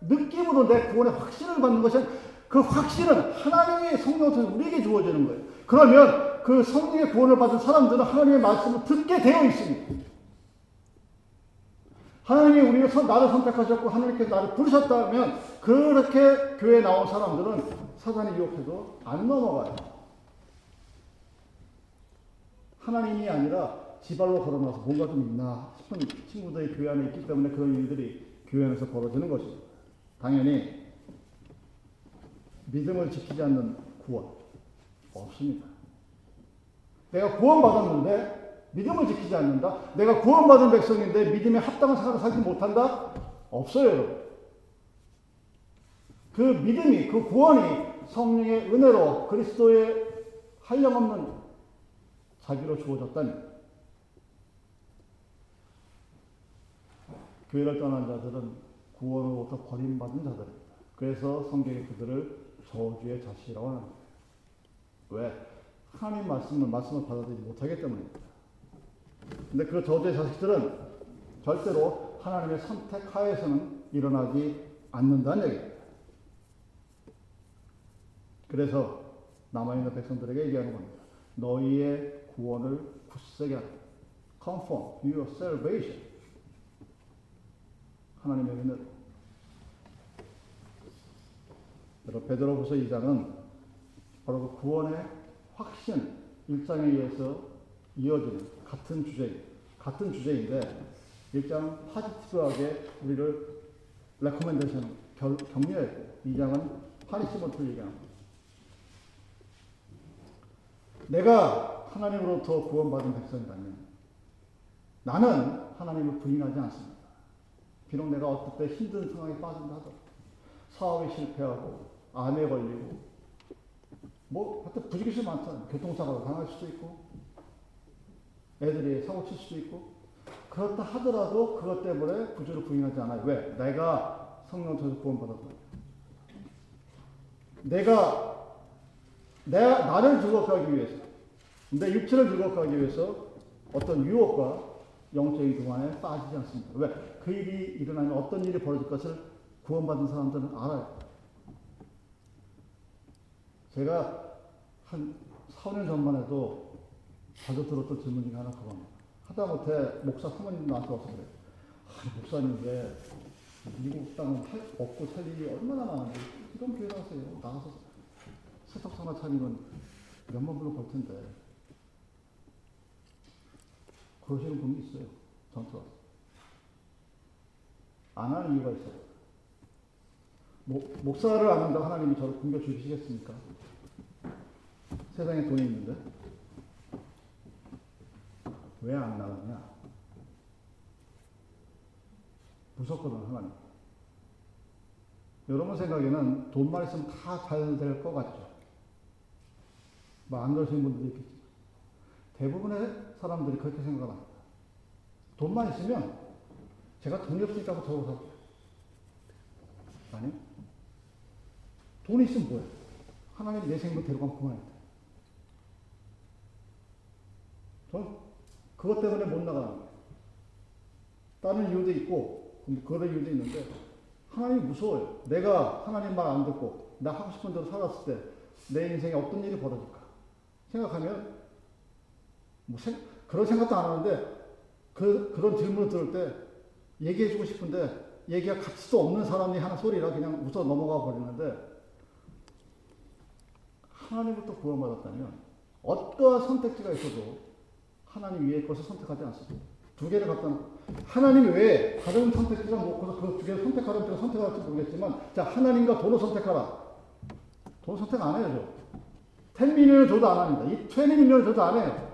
[SPEAKER 1] 느낌으로 내 구원의 확신을 받는 것은 그 확신은 하나님의 성령을 통해 우리에게 주어지는 거예요. 그러면 그 성령의 구원을 받은 사람들은 하나님의 말씀을 듣게 되어 있습니다. 하나님이 우리를 선, 나를 선택하셨고 하나님께서 나를 부르셨다면 그렇게 교회에 나온 사람들은 사단이 유혹해도 안 넘어가요. 하나님이 아니라 지발로 걸어나서 뭔가 좀 있나 싶은 친구들이 교회 안에 있기 때문에 그런 일들이 교회 안에서 벌어지는 것입니다. 당연히 믿음을 지키지 않는 구원 없습니다. 내가 구원받았는데 믿음을 지키지 않는다? 내가 구원받은 백성인데 믿음에 합당한 생활을 살지 못한다? 없어요, 여러분. 그 믿음이, 그 구원이 성령의 은혜로 그리스도의 한량없는 자기로 주어졌다니. 교회를 떠난 자들은 구원으로부터 버림받은 자들입니다. 그래서 성경이 그들을 저주의 자식이라고 하는 거예요. 왜? 하나님 말씀을, 말씀을 받아들이지 못하기 때문입니다. 근데 그 저주의 자식들은 절대로 하나님의 선택 하에서는 일어나지 않는다는 얘기입니다. 그래서 남아있는 백성들에게 얘기하는 겁니다. 너희의 구원을 굳세게 하라. Confirm your salvation. 하나님의 은혜로. 여러분, 베드로후서 2장은 바로 그 구원의 확신, 일장에 의해서 이어지는 같은 주제, 같은 주제인데, 일장은 positive하게 우리를 recommendation, 격려했고, 2장은 punishment를 얘기합니다. 내가 하나님으로부터 구원받은 백성이라면 나는 하나님을 부인하지 않습니다. 비록 내가 어떨 때 힘든 상황에 빠진다 하더라도 사업에 실패하고 암에 걸리고 뭐 하여튼 부지기수 많잖아요. 교통사고로 당할 수도 있고 애들이 사고 칠 수도 있고 그렇다 하더라도 그것 때문에 구주를 부인하지 않아요. 왜? 내가 성령 통해서 구원받았거든요. 내가 내 나를 즐겁게 위해서, 내 육체를 즐겁게 위해서 어떤 유혹과 영적인 교만에 빠지지 않습니다. 왜? 그 일이 일어나면 어떤 일이 벌어질 것을 구원받은 사람들은 알아요. 제가 한 4년 전만 해도 자주 들었던 질문 중에 하나 그겁니다. 하다못해 목사 사모님 나한테 와서 그래요. 아, 목사님 왜 미국 땅은 먹고 살 일이 얼마나 많은데 이런 교회 나가세요. 나가서 세탁소나 차리면 몇만 불로 벌 텐데. 그러시는 분이 있어요. 저한테 와서. 안 하는 이유가 있어요. 목, 목사를 안 한다고 하나님이 저를 굶겨 주시겠습니까? 세상에 돈이 있는데? 왜 안 나가냐? 무섭거든, 하나님. 여러분 생각에는 돈만 있으면 다잘 될 것 같죠? 뭐안 그러시는 분들도 있겠지만. 대부분의 사람들이 그렇게 생각합니다. 돈만 있으면 제가 돈이 없으니까 저거 사고. 아니? 돈이 있으면 뭐야? 하나님 내 생명 데려가면 그만해. 전 그것 때문에 못 나가는 거예요. 다른 이유도 있고, 그런 이유도 있는데, 하나님이 무서워요. 내가 하나님 말 안 듣고, 나 하고 싶은 대로 살았을 때, 내 인생에 어떤 일이 벌어질까? 생각하면, 뭐 생, 그런 생각도 안 하는데, 그, 그런 질문을 들을 때, 얘기해주고 싶은데, 얘기가 가치도 없는 사람이 하는 소리라 그냥 웃어 넘어가 버리는데, 하나님부터 구원받았다면, 어떠한 선택지가 있어도 하나님 위에 것을 선택하지 않습니다. 두 개를 갖다 놓고 하나님 외에 다른 선택지가 놓고서 그 두 개를 선택하라면 제가 선택할지 모르겠지만 자 하나님과 돈을 선택하라. 돈 선택 안 해요. 저. 10밀리언을 줘도 안 합니다. 이 20밀리언을 줘도 안 해요.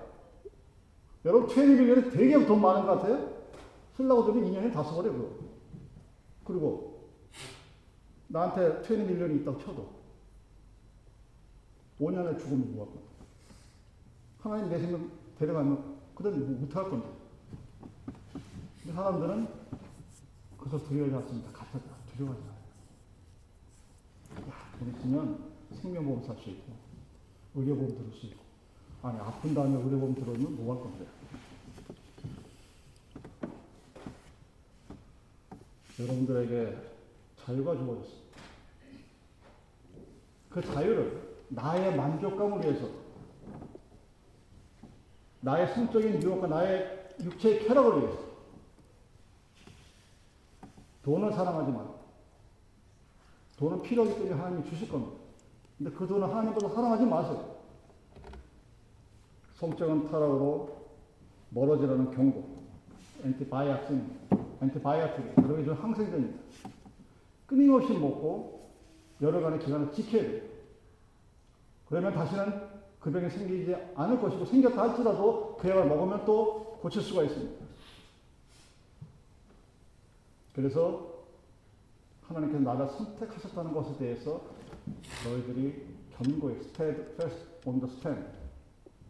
[SPEAKER 1] 여러분 20밀리언이 되게 돈 많은 것 같아요? 쓰려고 들면 2년에 다 써버려 그거. 그리고 나한테 20밀리언이 있다고 쳐도 5년에 죽으면 뭐할 거야? 하나님 내 생각 데려가면 뭐 못할 건데. 사람들은 그래서 두려워하지 않습니다. 갖다 두려워하지 않아요. 야, 돈 있으면 생명보험 살 수 있고, 의료보험 들을 수 있고, 아니, 아픈 다음에 의료보험 들어오면 뭐 할 건데. 여러분들에게 자유가 주어졌습니다. 그 자유를 나의 만족감을 위해서 나의 성적인 유혹과 나의 육체의 쾌락을 위해서 돈을 사랑하지 말고 돈은 필요하기 때문에 하나님이 주실 겁니다. 근데 그 돈을 하나님보다 사랑하지 마세요. 성적인 타락으로 멀어지라는 경고. antibiotic, antibiotic, 그러기 전 항생제입니다. 끊임없이 먹고 여러 간의 기간을 지켜야 돼요. 그러면 다시는 그 병이 생기지 않을 것이고 생겼다 할지라도 그 약을 먹으면 또 고칠 수가 있습니다. 그래서 하나님께서 나를 선택하셨다는 것에 대해서 너희들이 견고히 stand fast on the stand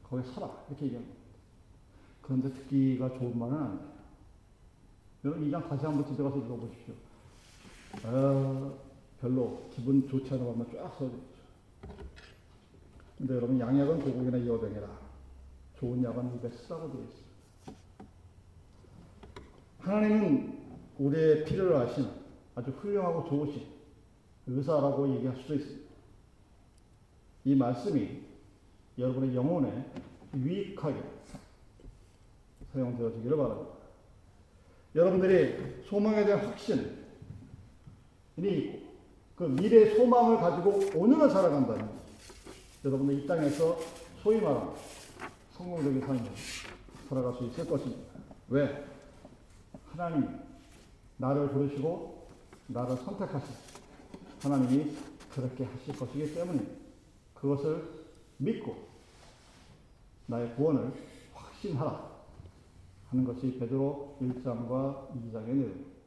[SPEAKER 1] 거기 서라 이렇게 얘기합니다. 그런데 듣기가 좋은 말은 아니에요. 여러분 이 장 다시 한번 집에 가서 읽어보십시오. 아, 별로 기분 좋지 않은 것만 쫙 써져. 근데 여러분 양약은 고국이나 이어병이라 좋은 약은 입에 쓰라고 되어 있어요. 하나님은 우리의 필요를 아시는 아주 훌륭하고 좋으신 의사라고 얘기할 수도 있습니다. 이 말씀이 여러분의 영혼에 유익하게 사용되어지기를 바랍니다. 여러분들이 소망에 대한 확신이 있고 그 미래의 소망을 가지고 오늘을 살아간다면 여러분들 이 땅에서 소위 말하는 성공적인 삶을 살아갈 수 있을 것입니다. 왜? 하나님이 나를 부르시고 나를 선택하신 하나님이 그렇게 하실 것이기 때문에 그것을 믿고 나의 구원을 확신하라 하는 것이 베드로 1장과 2장의 내용입니다.